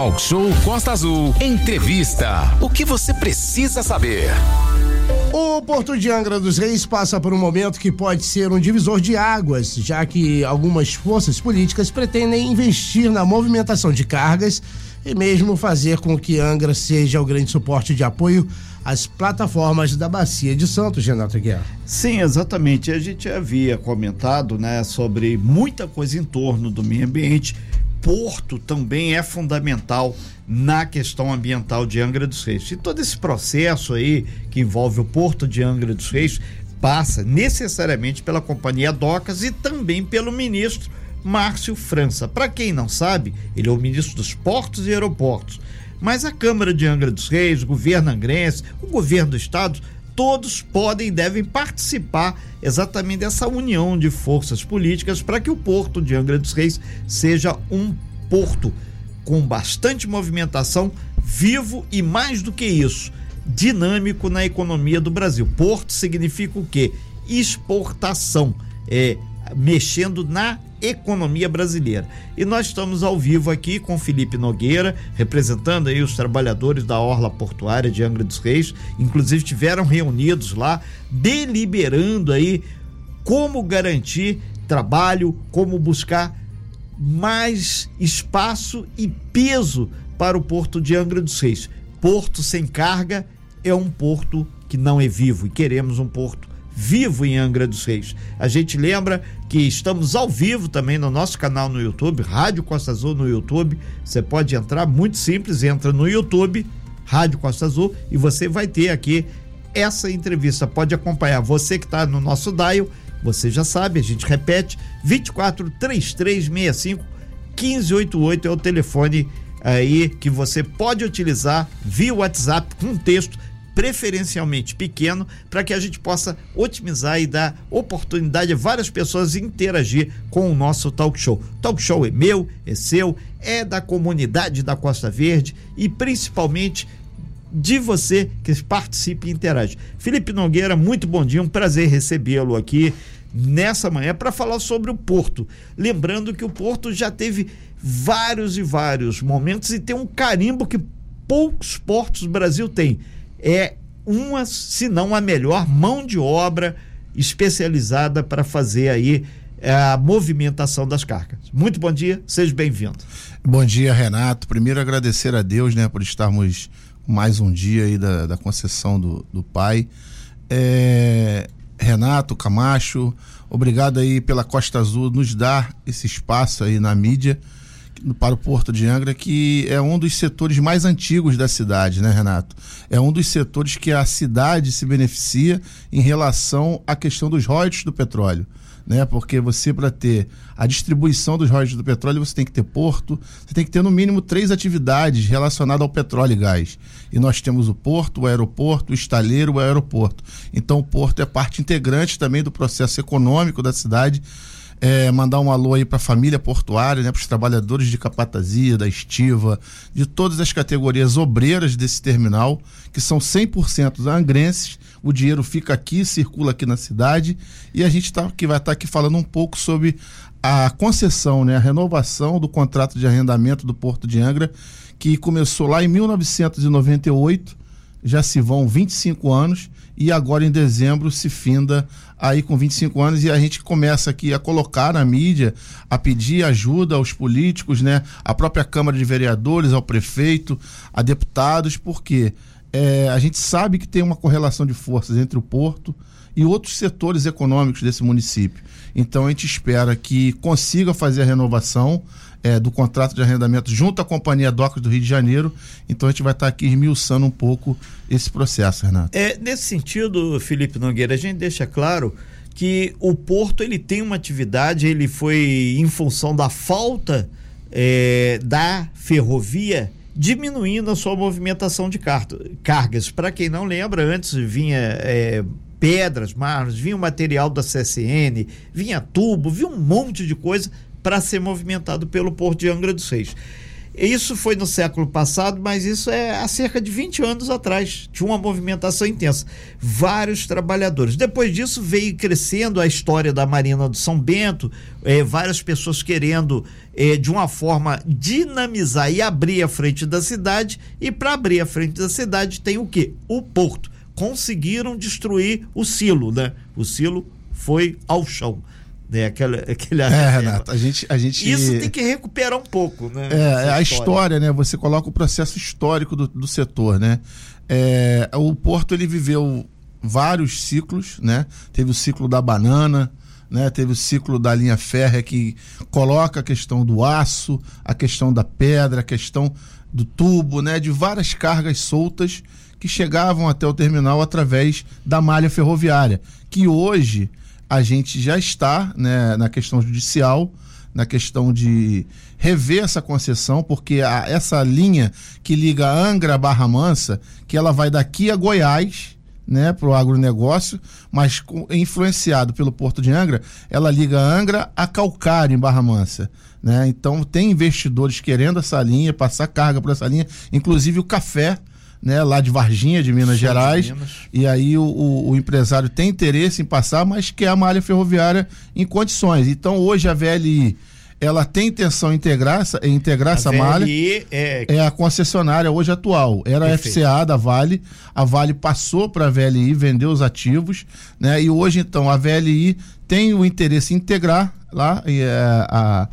Talk Show Costa Azul. Entrevista. O que você precisa saber? O Porto de Angra dos Reis passa por um momento que pode ser um divisor de águas, já que algumas forças políticas pretendem investir na movimentação de cargas e mesmo fazer com que Angra seja o grande suporte de apoio às plataformas da Bacia de Santos, Renato Guerra. Sim, exatamente. A gente havia comentado né, sobre muita coisa em torno do meio ambiente. Porto também é fundamental na questão ambiental de Angra dos Reis. E todo esse processo aí que envolve o Porto de Angra dos Reis passa necessariamente pela Companhia Docas e também pelo ministro Márcio França. Para quem não sabe, ele é o ministro dos Portos e Aeroportos. Mas a Câmara de Angra dos Reis, o governo angrense, o governo do estado, todos podem e devem participar exatamente dessa união de forças políticas para que o porto de Angra dos Reis seja um porto com bastante movimentação, vivo e mais do que isso, dinâmico na economia do Brasil. Porto significa o quê? Exportação, é mexendo na economia brasileira. E nós estamos ao vivo aqui com Felipe Nogueira, representando aí os trabalhadores da Orla Portuária de Angra dos Reis, inclusive tiveram reunidos lá, deliberando aí como garantir trabalho, como buscar mais espaço e peso para o porto de Angra dos Reis. Porto sem carga é um porto que não é vivo e queremos um porto vivo em Angra dos Reis. A gente lembra que estamos ao vivo também no nosso canal no YouTube, Rádio Costa Azul no YouTube. Você pode entrar, muito simples, entra no YouTube, Rádio Costa Azul, e você vai ter aqui essa entrevista. Pode acompanhar você que está no nosso dial você já sabe, a gente repete, 24 3365 1588 é o telefone aí que você pode utilizar via WhatsApp com texto preferencialmente pequeno, para que a gente possa otimizar e dar oportunidade a várias pessoas interagir com o nosso talk show. Talk show é meu, é seu, é da comunidade da Costa Verde e principalmente de você que participe e interage. Felipe Nogueira, muito bom dia, um prazer recebê-lo aqui nessa manhã para falar sobre o Porto. Lembrando que o Porto já teve vários e vários momentos e tem um carimbo que poucos portos do Brasil têm. É uma, se não a melhor mão de obra especializada para fazer aí é, a movimentação das cargas. Muito bom dia, seja bem-vindo. Bom dia, Renato. Primeiro agradecer a Deus, né, por estarmos mais um dia aí da, da concessão do, do Pai. É, Renato Camacho, obrigado aí pela Costa Azul nos dar esse espaço aí na mídia para o Porto de Angra, que é um dos setores mais antigos da cidade, né, Renato? É um dos setores que a cidade se beneficia em relação à questão dos royalties do petróleo né? Porque você para ter a distribuição dos royalties do petróleo, você tem que ter porto, você tem que ter no mínimo três atividades relacionadas ao petróleo e gás. E nós temos o porto, o aeroporto, o estaleiro, o aeroporto. Então o porto é parte integrante também do processo econômico da cidade. É, mandar um alô aí para a família portuária, né, para os trabalhadores de capatazia, da estiva, de todas as categorias obreiras desse terminal, que são 100% angrenses. O dinheiro fica aqui, circula aqui na cidade. E a gente tá, que vai estar tá aqui falando um pouco sobre a concessão, né, a renovação do contrato de arrendamento do Porto de Angra, que começou lá em 1998, já se vão 25 anos e agora em dezembro se finda aí com 25 anos e a gente começa aqui a colocar na mídia, a pedir ajuda aos políticos, né, à própria Câmara de Vereadores, ao prefeito, a deputados, porque é, a gente sabe que tem uma correlação de forças entre o porto e outros setores econômicos desse município. Então a gente espera que consiga fazer a renovação é, do contrato de arrendamento junto à Companhia Docas do Rio de Janeiro. Então a gente vai estar aqui esmiuçando um pouco esse processo, Renato. É, nesse sentido, Felipe Nogueira, a gente deixa claro que o porto ele tem uma atividade, ele foi em função da falta é, da ferrovia diminuindo a sua movimentação de cargas. Para quem não lembra, antes vinha é, pedras, mármores, vinha o material da CSN, vinha tubo, vinha um monte de coisa para ser movimentado pelo Porto de Angra dos Reis. Isso foi no século passado, mas isso é há cerca de 20 anos atrás. Tinha uma movimentação intensa. Vários trabalhadores. Depois disso veio crescendo a história da Marina do São Bento, eh, várias pessoas querendo, eh, de uma forma, dinamizar e abrir a frente da cidade. E para abrir a frente da cidade tem o quê? O porto. Conseguiram destruir o silo, né? O silo foi ao chão né? Aquela, aquele é, Renato, a gente, a gente. Isso tem que recuperar um pouco, né? É, a história. história, né? Você coloca o processo histórico do, do setor, né? É, o Porto ele viveu vários ciclos, né? Teve o ciclo da banana, né? Teve o ciclo da linha férrea que coloca a questão do aço, a questão da pedra, a questão do tubo, né? De várias cargas soltas que chegavam até o terminal através da malha ferroviária, que hoje a gente já está né, na questão judicial, na questão de rever essa concessão, porque a, essa linha que liga Angra a Barra Mansa, que ela vai daqui a Goiás, né, para o agronegócio, mas com, influenciado pelo Porto de Angra, ela liga Angra a Calcário, em Barra Mansa. Né? Então tem investidores querendo essa linha, passar carga por essa linha, inclusive o café né, lá de Varginha, de Minas Gerais. De Minas. E aí o, o, o, empresário tem interesse em passar, mas quer a malha ferroviária em condições. Então hoje a VLI ela tem intenção de integrar essa, integrar a essa VLI malha. É... é a concessionária hoje atual. Era Perfeito. a FCA da Vale. A Vale passou para a VLI, vendeu os ativos, né? E hoje então a VLI tem o interesse em integrar lá é, a,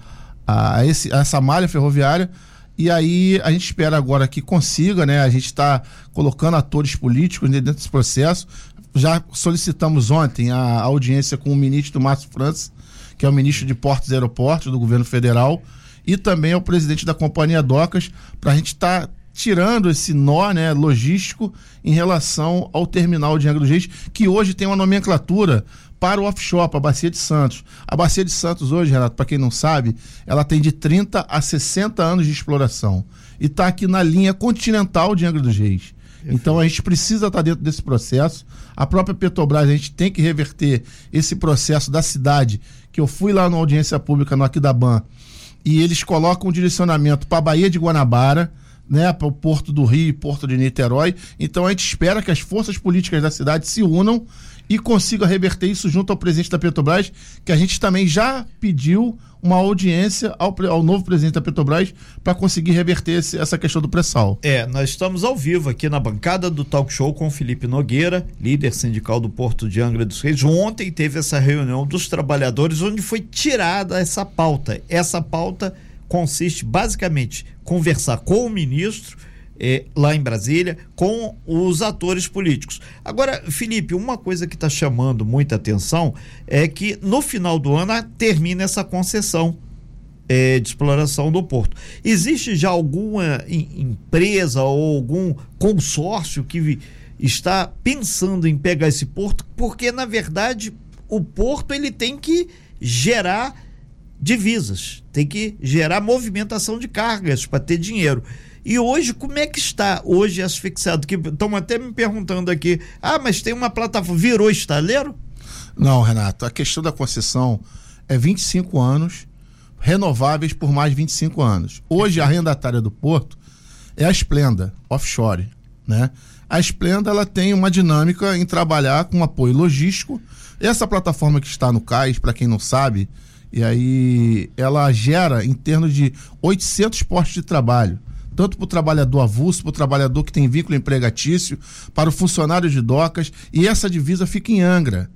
a, a, esse, a essa malha ferroviária e aí a gente espera agora que consiga, né? A gente está colocando atores políticos dentro desse processo. Já solicitamos ontem a audiência com o ministro Márcio França, que é o ministro de Portos e Aeroportos do governo federal, e também ao presidente da companhia Docas, para a gente estar tá tirando esse nó né, logístico em relação ao terminal de Angra dos Reis, que hoje tem uma nomenclatura para o offshore, para a Bacia de Santos. A Bacia de Santos hoje, Renato, para quem não sabe, ela tem de 30 a 60 anos de exploração e está aqui na linha continental de Angra dos Reis. Então a gente precisa estar tá dentro desse processo. A própria Petrobras, a gente tem que reverter esse processo da cidade, que eu fui lá na audiência pública no Aquidaban, e eles colocam um direcionamento para a Baía de Guanabara, né, para o Porto do Rio e Porto de Niterói. Então a gente espera que as forças políticas da cidade se unam e consiga reverter isso junto ao presidente da Petrobras, que a gente também já pediu uma audiência ao, ao novo presidente da Petrobras para conseguir reverter esse, essa questão do pré-sal. É, nós estamos ao vivo aqui na bancada do Talk Show com Felipe Nogueira, líder sindical do Porto de Angra dos Reis. Ontem teve essa reunião dos trabalhadores onde foi tirada essa pauta. Essa pauta consiste basicamente conversar com o ministro é, lá em Brasília com os atores políticos. Agora, Felipe, uma coisa que está chamando muita atenção é que no final do ano termina essa concessão é, de exploração do porto. Existe já alguma empresa ou algum consórcio que está pensando em pegar esse porto? Porque, na verdade, o porto ele tem que gerar divisas, tem que gerar movimentação de cargas para ter dinheiro. E hoje, como é que está hoje asfixiado? Estão até me perguntando aqui, ah, mas tem uma plataforma, virou estaleiro? Não, Renato, a questão da concessão é 25 anos, renováveis por mais 25 anos. Hoje, a arrendatária do Porto é a Splenda, offshore, né? A Splenda, ela tem uma dinâmica em trabalhar com apoio logístico. Essa plataforma que está no cais, para quem não sabe, e aí ela gera em termos de 800 postos de trabalho tanto para o trabalhador avulso, para o trabalhador que tem vínculo empregatício, para o funcionário de docas, e essa divisa fica em Angra.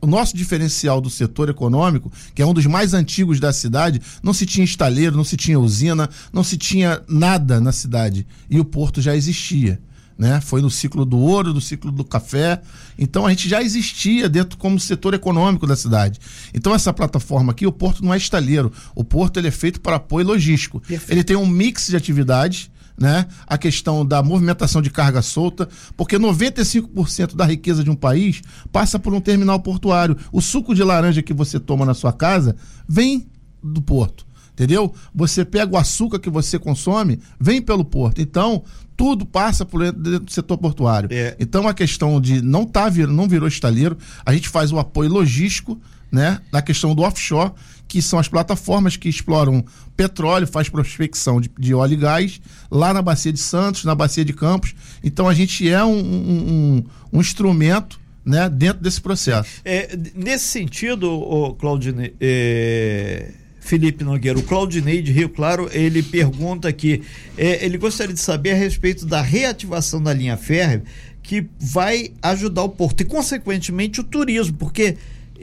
O nosso diferencial do setor econômico, que é um dos mais antigos da cidade, não se tinha estaleiro, não se tinha usina, não se tinha nada na cidade. E o porto já existia né? Foi no ciclo do ouro, do ciclo do café. Então a gente já existia dentro como setor econômico da cidade. Então essa plataforma aqui, o porto não é estaleiro. O porto ele é feito para apoio logístico. Perfeito. Ele tem um mix de atividades, né? A questão da movimentação de carga solta, porque 95% da riqueza de um país passa por um terminal portuário. O suco de laranja que você toma na sua casa vem do porto entendeu? Você pega o açúcar que você consome, vem pelo porto. Então, tudo passa por dentro do setor portuário. É. Então a questão de não tá vir, não virou estaleiro, a gente faz o apoio logístico, né, na questão do offshore, que são as plataformas que exploram petróleo, faz prospecção de, de óleo e gás, lá na Bacia de Santos, na Bacia de Campos. Então a gente é um, um, um instrumento né, dentro desse processo. É, nesse sentido, Claudine, é, Felipe Nogueira, o Claudinei de Rio Claro, ele pergunta aqui, é, ele gostaria de saber a respeito da reativação da linha férrea que vai ajudar o porto e, consequentemente, o turismo, porque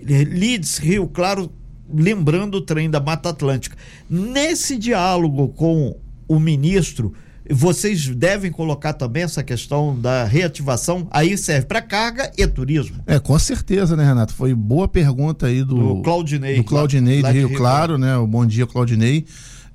Leeds, Rio Claro, lembrando o trem da Mata Atlântica. Nesse diálogo com o ministro, vocês devem colocar também essa questão da reativação, aí serve para carga e turismo. É, com certeza, né, Renato? Foi boa pergunta aí do, do Claudinei. Do Claudinei lá, de Rio, Rio Claro, né? O bom dia, Claudinei.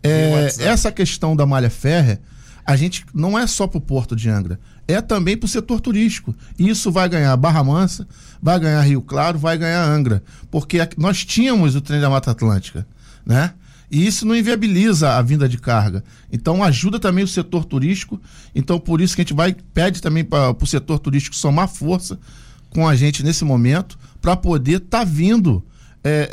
É, essa questão da malha férrea, a gente não é só para o Porto de Angra, é também para o setor turístico. Isso vai ganhar Barra Mansa, vai ganhar Rio Claro, vai ganhar Angra, porque nós tínhamos o trem da Mata Atlântica, né? E isso não inviabiliza a vinda de carga. Então ajuda também o setor turístico. Então por isso que a gente vai pede também para o setor turístico somar força com a gente nesse momento para poder estar tá vindo é,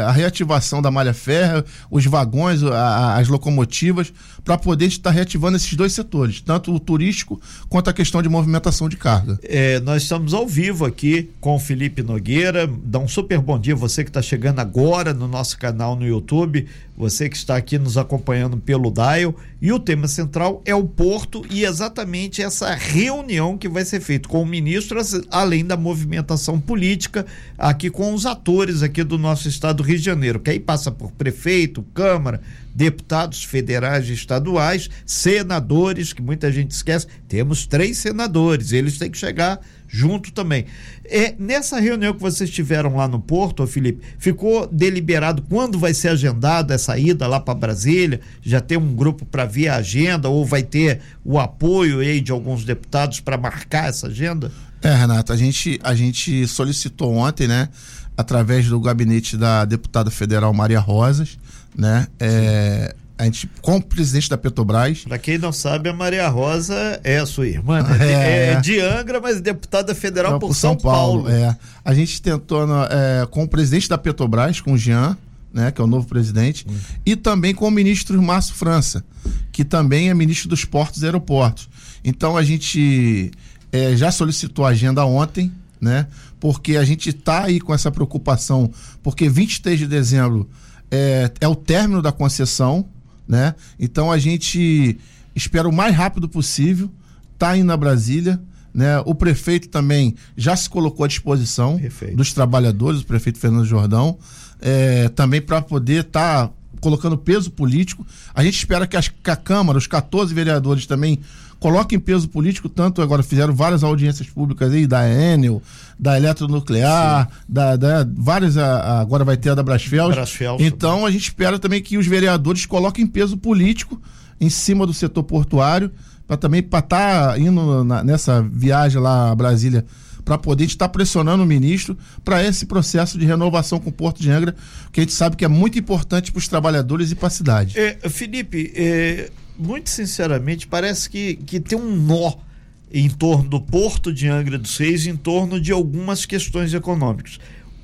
é, a reativação da malha férrea, os vagões, a, as locomotivas, para poder estar reativando esses dois setores, tanto o turístico quanto a questão de movimentação de carga. É, nós estamos ao vivo aqui com o Felipe Nogueira. Dá um super bom dia você que está chegando agora no nosso canal no YouTube, você que está aqui nos acompanhando pelo Dial. E o tema central é o Porto e exatamente essa reunião que vai ser feita com o ministro, além da movimentação política, aqui com os atores aqui do nosso estado do Rio de Janeiro, que aí passa por prefeito, Câmara, deputados federais e estaduais, senadores, que muita gente esquece, temos três senadores, eles têm que chegar junto também. É, nessa reunião que vocês tiveram lá no Porto, Felipe, ficou deliberado quando vai ser agendada essa ida lá para Brasília? Já tem um grupo para ver a agenda ou vai ter o apoio aí de alguns deputados para marcar essa agenda? É, Renato, a gente, a gente solicitou ontem, né, através do gabinete da deputada federal Maria Rosas, né, é, a gente, com o presidente da Petrobras. Para quem não sabe, a Maria Rosa é a sua irmã, né? é, é, de Angra, mas deputada federal por, por São, São Paulo. Paulo. É. A gente tentou é, com o presidente da Petrobras, com o Jean, né, que é o novo presidente, hum. e também com o ministro Márcio França, que também é ministro dos Portos e Aeroportos. Então a gente é, já solicitou a agenda ontem, né? Porque a gente está aí com essa preocupação, porque 23 de dezembro é, é o término da concessão, né? Então a gente espera o mais rápido possível, tá indo na Brasília, né? O prefeito também já se colocou à disposição Perfeito. dos trabalhadores, o prefeito Fernando Jordão, é, também para poder estar tá colocando peso político. A gente espera que, as, que a Câmara, os 14 vereadores também coloquem peso político, tanto agora fizeram várias audiências públicas aí, da Enel, da Eletronuclear, da, da, várias, a, agora vai ter a da Brasfels. Brasfels então a gente espera também que os vereadores coloquem peso político em cima do setor portuário, para também estar tá indo na, nessa viagem lá a Brasília para poder estar pressionando o ministro para esse processo de renovação com o Porto de Angra, que a gente sabe que é muito importante para os trabalhadores e para a cidade. É, Felipe, é, muito sinceramente, parece que, que tem um nó em torno do Porto de Angra dos Reis, em torno de algumas questões econômicas.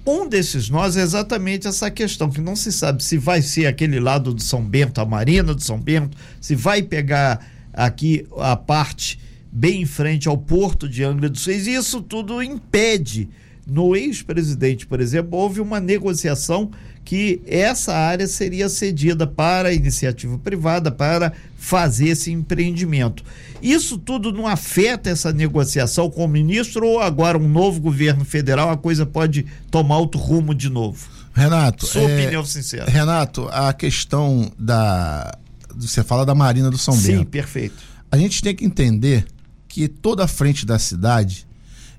Um desses nós é exatamente essa questão, que não se sabe se vai ser aquele lado do São Bento, a Marina do São Bento, se vai pegar aqui a parte bem em frente ao Porto de Angra dos Reis, e isso tudo impede. No ex-presidente, por exemplo, houve uma negociação que essa área seria cedida para a iniciativa privada para fazer esse empreendimento. Isso tudo não afeta essa negociação com o ministro ou agora um novo governo federal a coisa pode tomar outro rumo de novo? Renato, sua é, opinião sincera. Renato, a questão da você fala da Marina do São Sim, Bento. Sim, perfeito. A gente tem que entender que toda a frente da cidade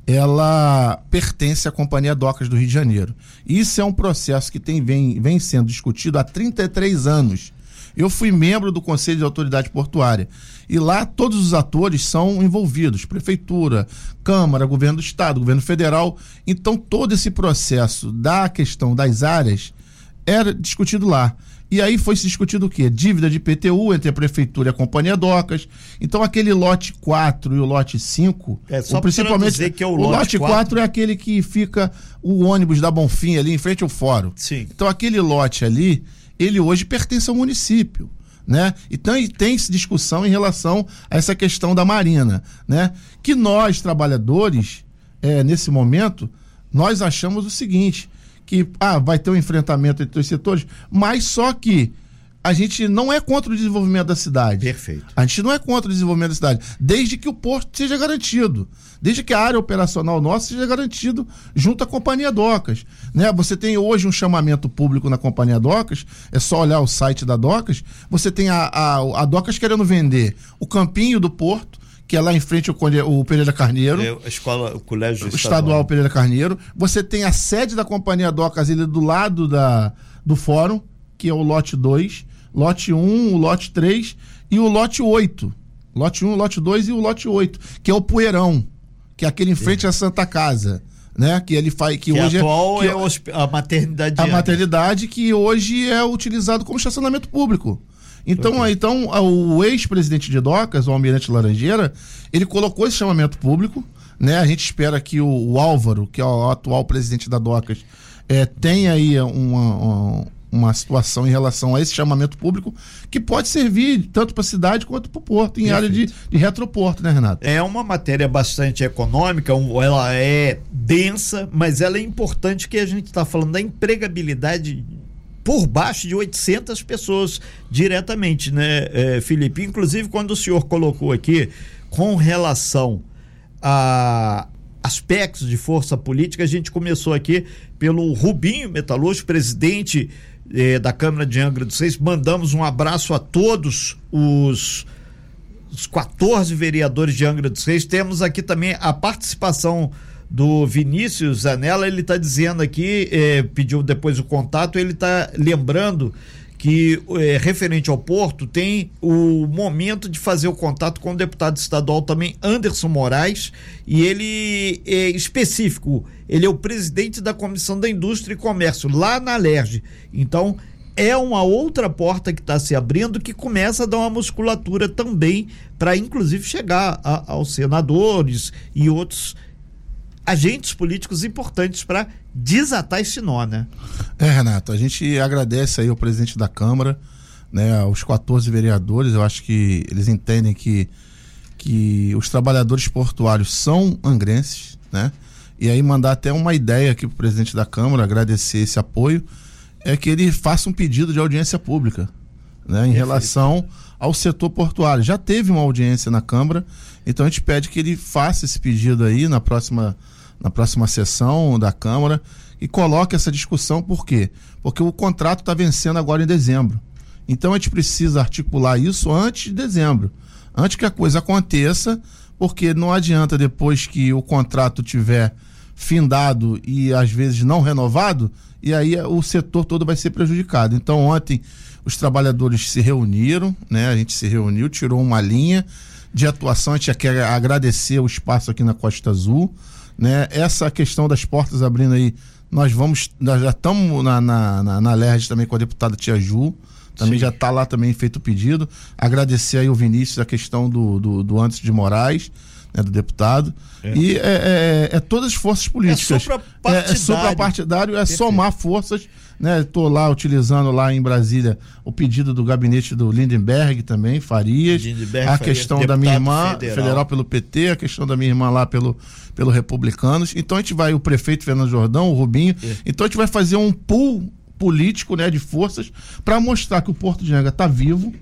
ela pertence à Companhia Docas do Rio de Janeiro. Isso é um processo que tem, vem, vem sendo discutido há 33 anos. Eu fui membro do Conselho de Autoridade Portuária e lá todos os atores são envolvidos: prefeitura, Câmara, governo do Estado, governo federal. Então todo esse processo da questão das áreas era discutido lá. E aí foi se discutido o quê? Dívida de PTU entre a prefeitura e a companhia Docas. Então aquele lote 4 e o lote 5, É, só o, principalmente dizer que é o o lote lote 4. 4 é aquele que fica o ônibus da Bonfim ali em frente ao fórum. Sim. Então aquele lote ali, ele hoje pertence ao município. Né? Então e tem-se discussão em relação a essa questão da Marina, né? Que nós, trabalhadores, é, nesse momento, nós achamos o seguinte, que ah, vai ter um enfrentamento entre os setores, mas só que a gente não é contra o desenvolvimento da cidade. Perfeito. A gente não é contra o desenvolvimento da cidade, desde que o porto seja garantido, desde que a área operacional nossa seja garantido junto à Companhia Docas. Né? Você tem hoje um chamamento público na Companhia Docas, é só olhar o site da Docas, você tem a, a, a Docas querendo vender o campinho do porto, que é lá em frente o Pereira Carneiro É, a escola, o colégio o estadual Pereira Carneiro. Você tem a sede da Companhia Docas ele do lado da, do fórum, que é o lote 2, lote 1, o lote 3 e o lote 8. Lote 1, lote 2 e o lote 8, que é o Poeirão, que é aquele em frente à Santa Casa, né? Que ele faz que, Que hoje atual que é, o hosp- a maternidade. a Angra. maternidade que hoje é utilizado como estacionamento público. Então, aí, então o ex-presidente de Docas, o Almirante Laranjeira, ele colocou esse chamamento público, né? A gente espera que o, o Álvaro, que é o atual presidente da Docas, eh, tenha aí uma, uma, uma situação em relação a esse chamamento público que pode servir tanto para a cidade quanto para o porto, em área de, de retroporto, né, Renato? É uma matéria bastante econômica, um- ela é densa, mas ela é importante que a gente está falando da empregabilidade por baixo de 800 pessoas diretamente, né, eh, Felipe? Inclusive, quando o senhor colocou aqui com relação a aspectos de força política, a gente começou aqui pelo Rubinho Metalúrgico, presidente eh, da Câmara de Angra dos Reis. Mandamos um abraço a todos os os 14 vereadores de Angra dos Reis. Temos aqui também a participação do Vinícius Zanella. Ele está dizendo aqui, eh, pediu depois o contato, ele está lembrando que, eh, referente ao Porto, tem o momento de fazer o contato com o deputado estadual também, Anderson Moraes, e ele é específico, ele é o presidente da Comissão da Indústria e Comércio, lá na Alerj. Então, é uma outra porta que está se abrindo que começa a dar uma musculatura também para inclusive chegar a- aos senadores e outros agentes políticos importantes para desatar esse nó, né? É, Renato, a gente agradece aí ao presidente da Câmara, né, aos 14 vereadores, eu acho que eles entendem que, que os trabalhadores portuários são angrenses, né? E aí mandar até uma ideia aqui pro presidente da Câmara, agradecer esse apoio, é que ele faça um pedido de audiência pública, né, em relação ao setor portuário. Já teve uma audiência na Câmara, então a gente pede que ele faça esse pedido aí na próxima, na próxima sessão da Câmara e coloque essa discussão, por quê? Porque o contrato está vencendo agora em dezembro. Então a gente precisa articular isso antes de dezembro, antes que a coisa aconteça, porque não adianta depois que o contrato tiver findado e às vezes não renovado, e aí o setor todo vai ser prejudicado. Então ontem os trabalhadores se reuniram, né? A gente se reuniu, tirou uma linha de atuação, a gente quer agradecer o espaço aqui na Costa Azul, né? Essa questão das portas abrindo aí, nós vamos, nós já estamos na, na, na, na LERJ também com a deputada Tia Ju, também já está lá também feito o pedido. Agradecer aí o Vinícius a questão do, do, do Antes de Moraes, né, do deputado. E é, é, é todas as forças políticas. suprapartidário. É, é suprapartidário, é somar forças. Né? Estou lá utilizando lá em Brasília o pedido do gabinete do Lindenberg também, Farias. Lindenberg a Farias, questão da minha irmã, federal. federal. pelo PT, a questão da minha irmã lá pelo, pelo Republicanos. Então a gente vai, o prefeito Fernando Jordão, o Rubinho. Então a gente vai fazer um pool político né, de forças para mostrar que o Porto de Angra está vivo.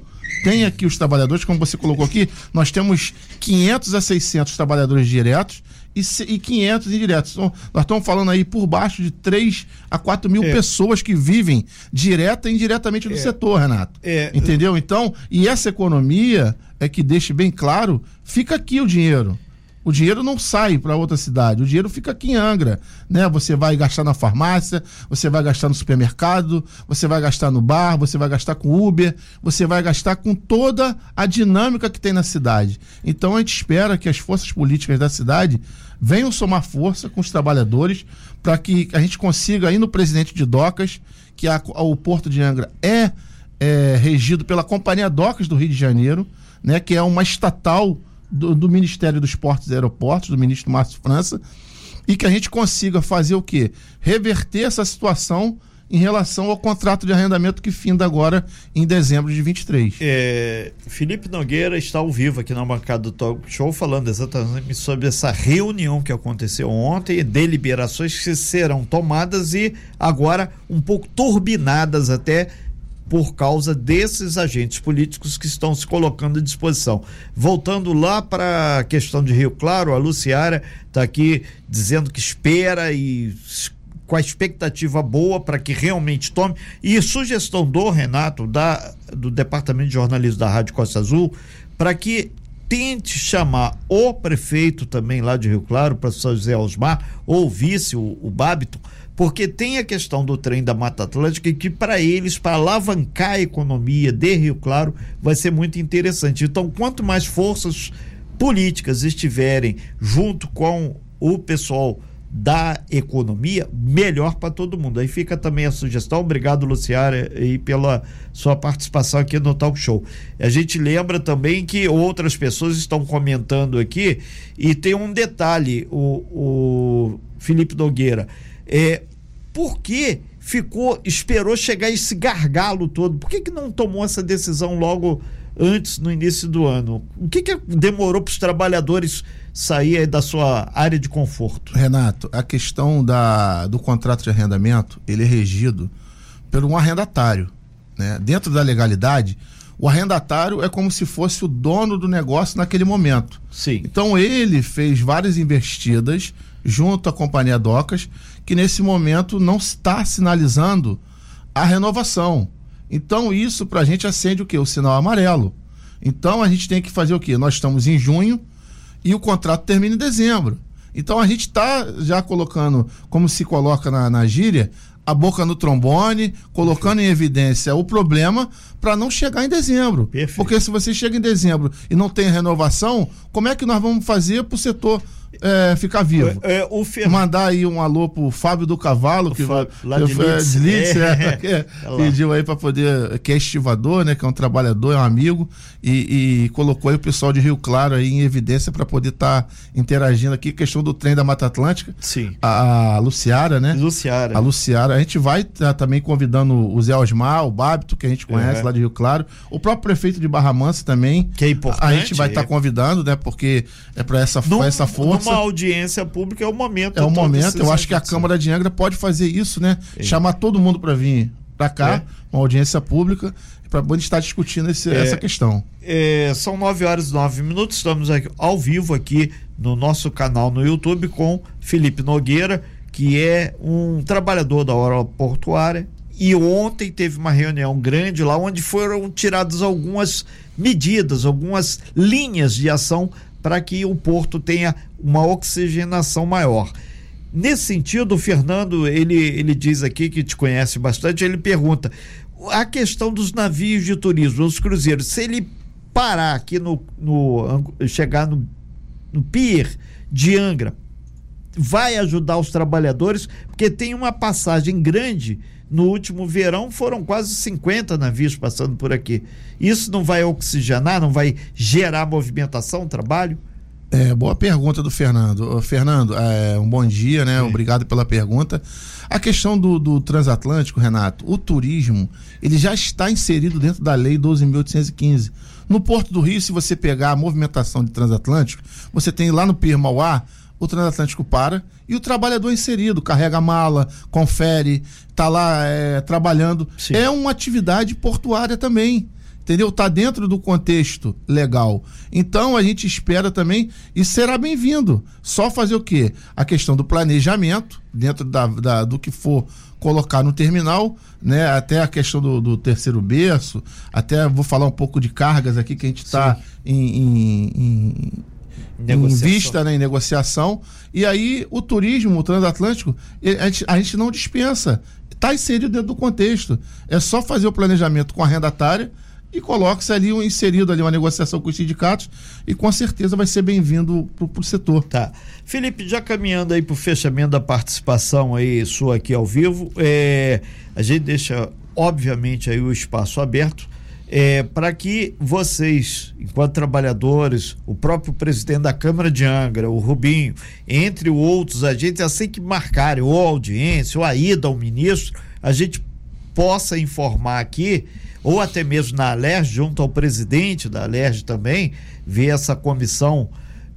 Tem aqui os trabalhadores, como você colocou aqui, nós temos 500 a 600 trabalhadores diretos e, se- e 500 indiretos. Então, nós estamos falando aí por baixo de 3 a 4 mil É. pessoas que vivem direta e indiretamente do setor, Renato. É. Entendeu? Então, e essa economia é que deixe bem claro, fica aqui o dinheiro. O dinheiro não sai para outra cidade, o dinheiro fica aqui em Angra, né? Você vai gastar na farmácia, você vai gastar no supermercado, você vai gastar no bar, você vai gastar com Uber, você vai gastar com toda a dinâmica que tem na cidade. Então a gente espera que as forças políticas da cidade venham somar força com os trabalhadores para que a gente consiga aí no presidente de Docas que a- o Porto de Angra é é regido pela Companhia Docas do Rio de Janeiro, né, que é uma estatal do, do Ministério dos Portos e Aeroportos, do ministro Márcio França, e que a gente consiga fazer o quê? Reverter essa situação em relação ao contrato de arrendamento que finda agora em dezembro de 23. É, Felipe Nogueira está ao vivo aqui na bancada do Talk Show falando exatamente sobre essa reunião que aconteceu ontem, deliberações que serão tomadas e agora um pouco turbinadas até por causa desses agentes políticos que estão se colocando à disposição. Voltando lá para a questão de Rio Claro, a Luciara está aqui dizendo que espera e com a expectativa boa para que realmente tome. E sugestão do Renato, da, do Departamento de Jornalismo da Rádio Costa Azul, para que tente chamar o prefeito também lá de Rio Claro, para São José Osmar, ou vice, o, o Babiton, porque tem a questão do trem da Mata Atlântica que para eles, para alavancar a economia de Rio Claro, vai ser muito interessante. Então, quanto mais forças políticas estiverem junto com o pessoal da economia, melhor para todo mundo. Aí fica também a sugestão. Obrigado, Luciara, e pela sua participação aqui no Talk Show. A gente lembra também que outras pessoas estão comentando aqui e tem um detalhe, o, o Felipe Nogueira. É, por que ficou, esperou chegar esse gargalo todo? Por que, que não tomou essa decisão logo antes, no início do ano? O que, que demorou para os trabalhadores sair da sua área de conforto? Renato, a questão da, do contrato de arrendamento, ele é regido por um arrendatário. Né? Dentro da legalidade, o arrendatário é como se fosse o dono do negócio naquele momento. Sim. Então ele fez várias investidas junto à companhia Docas, que nesse momento não está sinalizando a renovação. Então isso para a gente acende o que? O sinal amarelo. Então a gente tem que fazer o que? Nós estamos em junho, e o contrato termina em dezembro. Então a gente está já colocando, como se coloca na, na gíria, a boca no trombone, colocando em evidência o problema para não chegar em dezembro. Perfeito. Porque se você chega em dezembro e não tem renovação, como é que nós vamos fazer para o setor é, ficar vivo. É, é, o Fer... Mandar aí um alô pro Fábio do Cavalo, que, Fábio, lá de Litz, Litz, é, é, é pediu aí para poder, que é estivador, né, que é um trabalhador, é um amigo, e, e colocou aí o pessoal de Rio Claro aí em evidência para poder estar tá interagindo aqui, questão do trem da Mata Atlântica. Sim. A, a Luciara, né? Luciara. A Luciara. A gente vai tá, também convidando o Zé Osmar, o Bábito, que a gente conhece lá de Rio Claro, o próprio prefeito de Barra Mansa também. Que é importante. A gente vai estar tá convidando, né, porque é para essa, essa força uma audiência pública é o momento. É o momento. Eu acho que a Câmara de Angra pode fazer isso, né? É. Chamar todo mundo para vir para cá, é. uma audiência pública, para gente estar discutindo esse, é, essa questão. É, são nove horas e nove minutos, estamos aqui, ao vivo aqui no nosso canal no YouTube com Felipe Nogueira, que é um trabalhador da hora portuária. E ontem teve uma reunião grande lá onde foram tiradas algumas medidas, algumas linhas de ação para que o porto tenha uma oxigenação maior. Nesse sentido, o Fernando, ele, ele diz aqui que te conhece bastante, ele pergunta: a questão dos navios de turismo, os cruzeiros, se ele parar aqui no, no chegar no, no pier de Angra, vai ajudar os trabalhadores, porque tem uma passagem grande no último verão foram quase 50 navios passando por aqui. Isso não vai oxigenar, não vai gerar movimentação, trabalho? É, boa pergunta do Fernando. Fernando, é, um bom dia, né? Sim. Obrigado pela pergunta. A questão do, do, transatlântico, Renato, o turismo, ele já está inserido dentro da lei 12.815. No Porto do Rio, se você pegar a movimentação de transatlântico, você tem lá no Pier Mauá, o transatlântico para e o trabalhador inserido, carrega a mala, confere, está lá é, trabalhando. Sim. É uma atividade portuária também. Entendeu? Está dentro do contexto legal. Então a gente espera também e será bem-vindo. Só fazer o quê? A questão do planejamento, dentro da, da, do que for colocar no terminal, né? Até a questão do, do, terceiro berço, até vou falar um pouco de cargas aqui que a gente está em, em, em em vista, né, em negociação. E aí o turismo, o transatlântico, a gente, a gente não dispensa. Está inserido dentro do contexto. É só fazer o planejamento com a arrendatária e coloque-se ali um, inserido ali uma negociação com os sindicatos e com certeza vai ser bem-vindo para o setor. Tá. Felipe, já caminhando aí para o fechamento da participação aí sua aqui ao vivo, é, a gente deixa obviamente, aí o espaço aberto é, para que vocês, enquanto trabalhadores, o próprio presidente da Câmara de Angra, o Rubinho, entre outros agentes, assim que marcarem ou audiência, ou a ida ao ministro, a gente possa informar aqui, ou até mesmo na Alerj, junto ao presidente da Alerj também, ver essa comissão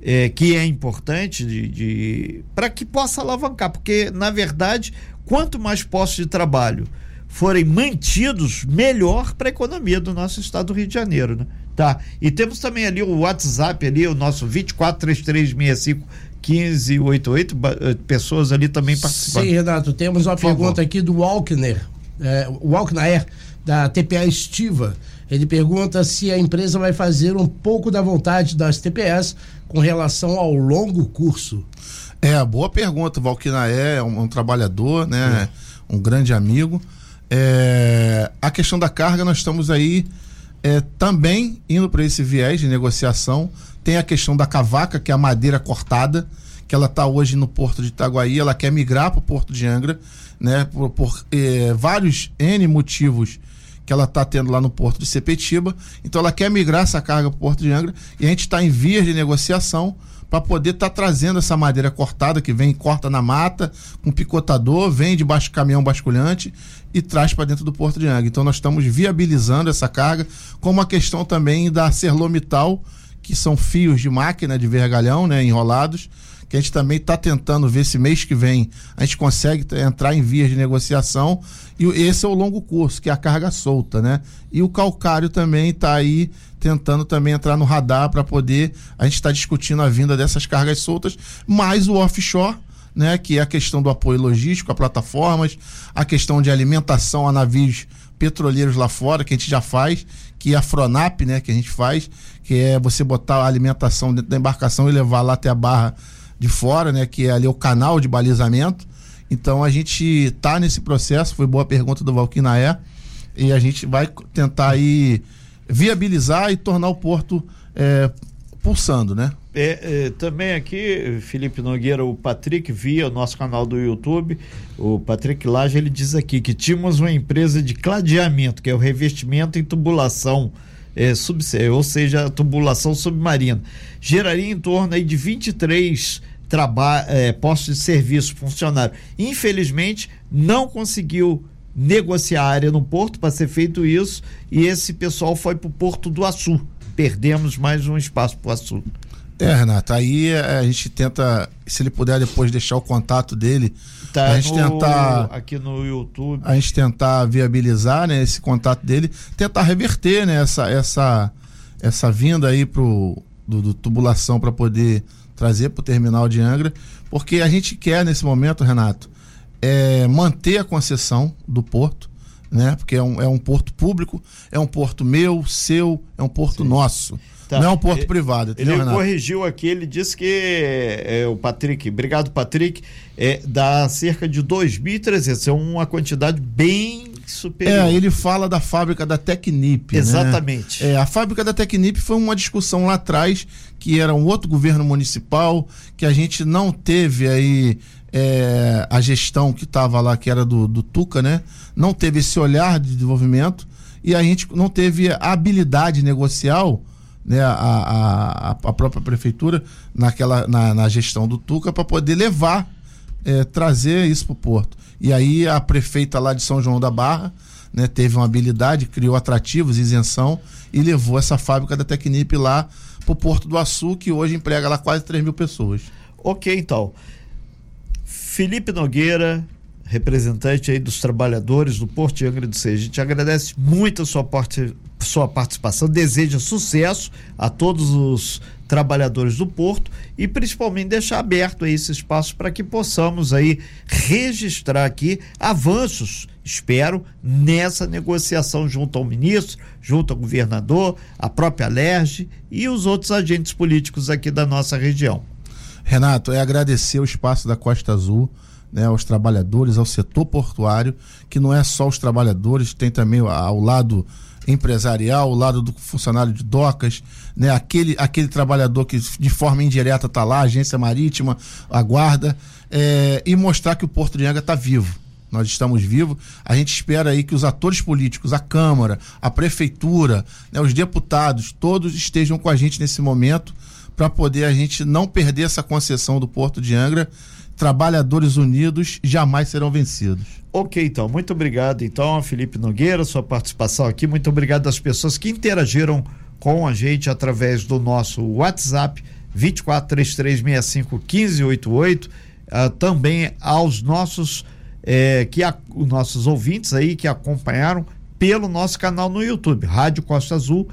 é, que é importante de, de para que possa alavancar, porque na verdade, quanto mais postos de trabalho forem mantidos, melhor para a economia do nosso estado do Rio de Janeiro, né? Tá. E temos também ali o WhatsApp ali, o nosso 243365 1588, eh, pessoas ali também participando. Sim, Renato, temos uma Por pergunta favor. aqui do Walkner, é, Walkner, da TPA Estiva. Ele pergunta se a empresa vai fazer um pouco da vontade das TPS com relação ao longo curso. É, boa pergunta. Valquinaé é um, um trabalhador, né? É. Um grande amigo. É, a questão da carga, nós estamos aí é, também indo para esse viés de negociação. Tem a questão da cavaca, que é a madeira cortada, que ela está hoje no porto de Itaguaí, ela quer migrar para o porto de Angra, né? Por, por é, vários N motivos que ela está tendo lá no porto de Sepetiba. Então ela quer migrar essa carga para o porto de Angra e a gente está em vias de negociação para poder estar tá trazendo essa madeira cortada que vem corta na mata com picotador, vem debaixo do caminhão basculhante e traz para dentro do Porto de Angra. Então nós estamos viabilizando essa carga, como a questão também da Serlomital, que são fios de máquina de vergalhão, né, enrolados, que a gente também está tentando ver se mês que vem a gente consegue entrar em vias de negociação. E esse é o longo curso, que é a carga solta, né? E o calcário também está aí tentando também entrar no radar para poder. A gente está discutindo a vinda dessas cargas soltas, mais o offshore né, que é a questão do apoio logístico a plataformas, a questão de alimentação a navios petroleiros lá fora, que a gente já faz, que é a Fronap, né, que a gente faz, que é você botar a alimentação dentro da embarcação e levar lá até a barra de fora, né, que é ali o canal de balizamento. Então a gente está nesse processo, foi boa pergunta do Valquinaé, e a gente vai tentar aí viabilizar e tornar o porto é, pulsando, né? É, é, também aqui, Felipe Nogueira, o Patrick via o nosso canal do YouTube, o Patrick Laje, ele diz aqui que tínhamos uma empresa de cladeamento, que é o revestimento em tubulação, é, sub, ou seja, tubulação submarina. Geraria em torno aí de 23 traba é, postos de serviço funcionário. Infelizmente, não conseguiu negociar a área no porto para ser feito isso e esse pessoal foi para o Porto do Açu. Perdemos mais um espaço para o Açu. É, Renato, aí é, a gente tenta, se ele puder depois deixar o contato dele, tá a gente no, tentar aqui no YouTube, a gente tentar viabilizar, né, esse contato dele, tentar reverter, né, essa essa essa vinda aí pro do, do tubulação para poder trazer para o terminal de Angra, porque a gente quer nesse momento, Renato, é manter a concessão do porto, né? Porque é um, é um porto público, é um porto meu, seu, é um porto Sim. nosso. Tá. Não é um porto ele, privado. Ele Renato? corrigiu aqui, ele disse que é, o Patrick, obrigado Patrick, é, dá cerca de 2.300, é uma quantidade bem superior. É, ele fala da fábrica da Tecnip. Né? Exatamente. Né? É, a fábrica da Tecnip foi uma discussão lá atrás, que era um outro governo municipal, que a gente não teve aí é, a gestão que estava lá, que era do, do Tuca, né? Não teve esse olhar de desenvolvimento e a gente não teve a habilidade negocial né, a, a, a própria prefeitura naquela, na, na gestão do Tuca para poder levar, é, trazer isso para o porto. E aí a prefeita lá de São João da Barra né, teve uma habilidade, criou atrativos, isenção e levou essa fábrica da Tecnip lá para o Porto do Açu, que hoje emprega lá quase 3 mil pessoas. Ok, então. Felipe Nogueira, representante aí dos trabalhadores do Porto de Angra do Seja. A gente agradece muito a sua, parte, sua participação, deseja sucesso a todos os trabalhadores do Porto e principalmente deixar aberto esse espaço para que possamos aí registrar aqui avanços, espero, nessa negociação junto ao ministro, junto ao governador, a própria Alerj e os outros agentes políticos aqui da nossa região. Renato, é agradecer o espaço da Costa Azul né, aos trabalhadores, ao setor portuário, que não é só os trabalhadores, tem também ao lado empresarial, ao lado do funcionário de docas, né, aquele, aquele trabalhador que de forma indireta está lá, agência marítima, a guarda, é, e mostrar que o Porto de Anga está vivo. nós estamos vivos. A gente espera aí que os atores políticos, a Câmara, a Prefeitura, né, os deputados, todos estejam com a gente nesse momento para poder a gente não perder essa concessão do Porto de Angra. Trabalhadores unidos jamais serão vencidos. Ok, então, muito obrigado, então, Felipe Nogueira, sua participação aqui. Muito obrigado às pessoas que interagiram com a gente através do nosso WhatsApp 2433651588, uh, também aos nossos eh, que a, os nossos ouvintes aí que acompanharam pelo nosso canal no YouTube, Rádio Costa Azul.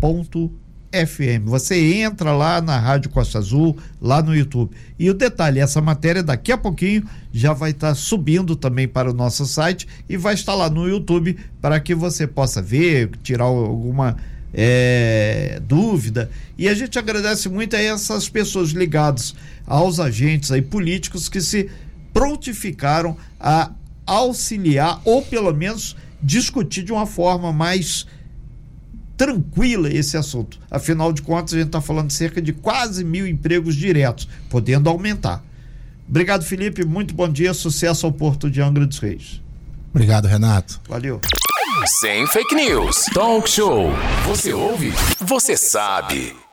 Ponto FM. Você entra lá na Rádio Costa Azul, lá no YouTube. E o detalhe, essa matéria daqui a pouquinho já vai estar tá subindo também para o nosso site e vai estar lá no YouTube para que você possa ver, tirar alguma é, dúvida. E a gente agradece muito a essas pessoas ligadas aos agentes aí políticos que se prontificaram a auxiliar ou pelo menos discutir de uma forma mais tranquila esse assunto. Afinal de contas, a gente está falando de cerca de quase mil empregos diretos, podendo aumentar. Obrigado, Felipe. Muito bom dia. Sucesso ao Porto de Angra dos Reis. Obrigado, Renato. Valeu. Sem fake news. Talk show. Você ouve? Você sabe.